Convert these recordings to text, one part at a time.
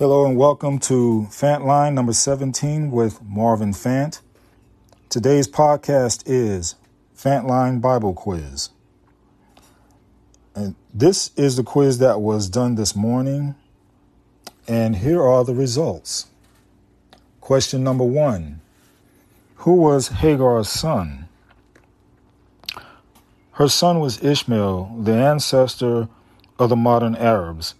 Hello and welcome to Fantline number 17 with Marvin Fant. Today's podcast is Fantline Bible Quiz. And this is the quiz that was done this morning. And here are the results. Question number one Who was Hagar's son? Her son was Ishmael, the ancestor of the modern Arabs.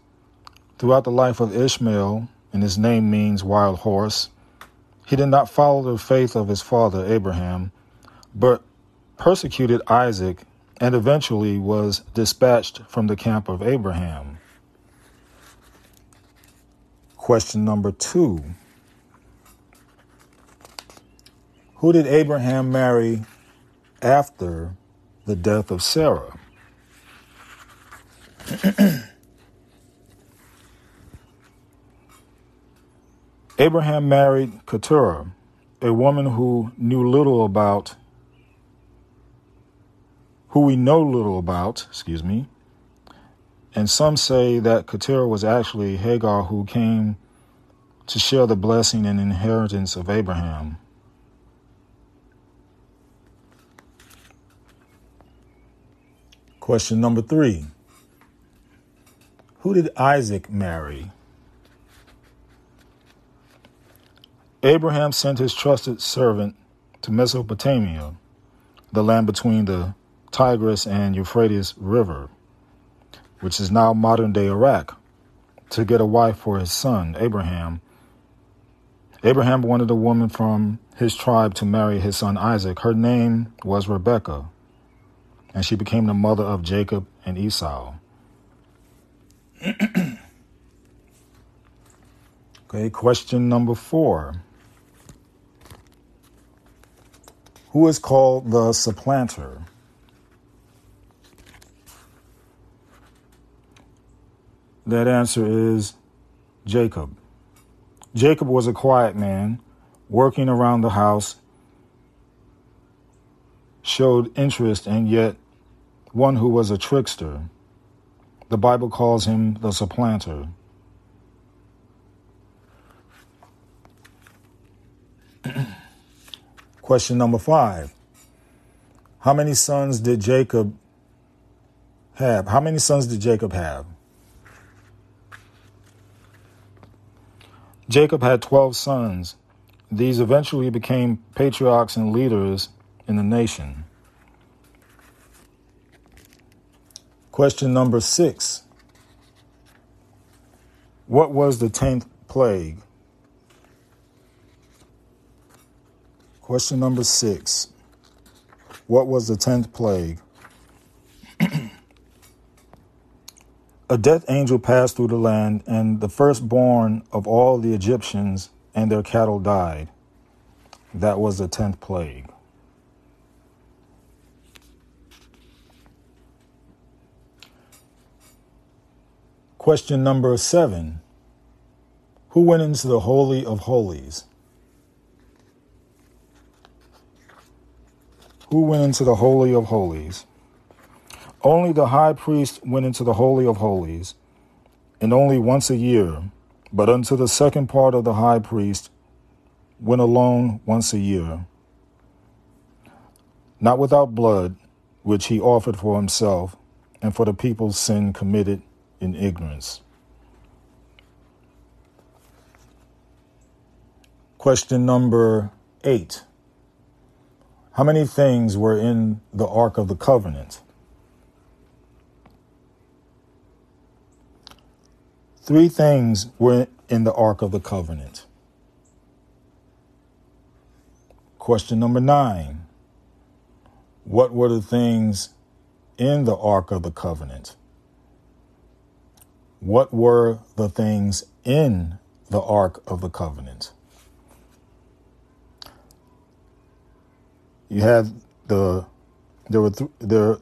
Throughout the life of Ishmael, and his name means wild horse, he did not follow the faith of his father Abraham, but persecuted Isaac and eventually was dispatched from the camp of Abraham. Question number two Who did Abraham marry after the death of Sarah? Abraham married Keturah, a woman who knew little about, who we know little about, excuse me. And some say that Keturah was actually Hagar who came to share the blessing and inheritance of Abraham. Question number three Who did Isaac marry? Abraham sent his trusted servant to Mesopotamia, the land between the Tigris and Euphrates River, which is now modern day Iraq, to get a wife for his son, Abraham. Abraham wanted a woman from his tribe to marry his son Isaac. Her name was Rebekah, and she became the mother of Jacob and Esau. okay, question number four. Who is called the supplanter. That answer is Jacob. Jacob was a quiet man, working around the house, showed interest, and yet one who was a trickster. The Bible calls him the supplanter. Question number five How many sons did Jacob have? How many sons did Jacob have? Jacob had 12 sons. These eventually became patriarchs and leaders in the nation. Question number six What was the 10th plague? Question number six What was the tenth plague? a death angel passed through the land, and the firstborn of all the Egyptians and their cattle died. That was the tenth plague. Question number seven Who went into the Holy of Holies? Who went into the Holy of Holies? Only the high priest went into the Holy of Holies, and only once a year But unto the second part of the high priest went alone once a year, not without blood, which he offered for himself and for the people's sin committed in ignorance. Question number eight How many things were in the Ark of the Covenant? Three things were in the Ark of the Covenant. Question number nine What were the things in the Ark of the Covenant? What were the things in the Ark of the Covenant? You had the there were th- there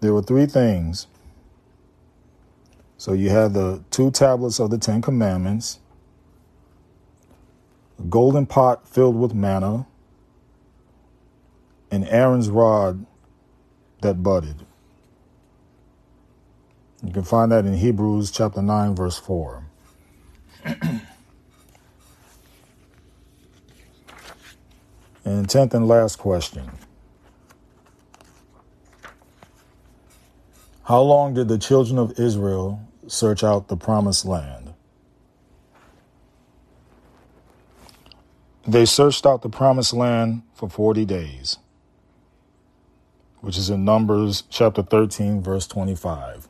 there were three things. So you had the two tablets of the Ten Commandments, a golden pot filled with manna, and Aaron's rod that budded. You can find that in Hebrews chapter 9, verse 4. and tenth and last question. How long did the children of Israel search out the promised land? They searched out the promised land for 40 days, which is in Numbers chapter 13, verse 25.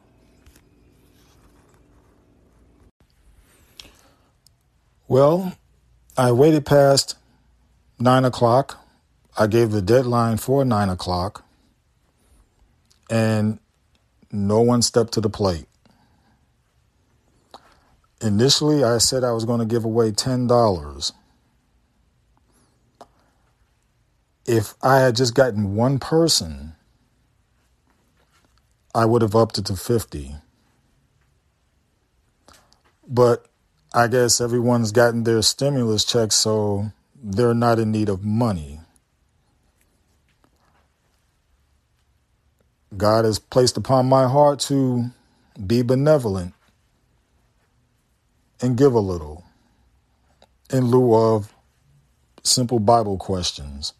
Well, I waited past nine o'clock. I gave the deadline for nine o'clock, and no one stepped to the plate. Initially, I said I was going to give away $10. If I had just gotten one person, I would have upped it to 50. But I guess everyone's gotten their stimulus checks, so they're not in need of money. God has placed upon my heart to be benevolent and give a little in lieu of simple Bible questions.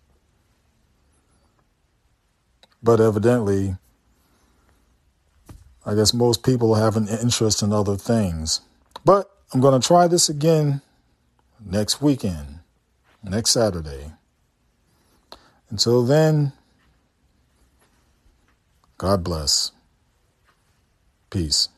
But evidently, I guess most people have an interest in other things. But I'm going to try this again next weekend, next Saturday. Until then, God bless. Peace.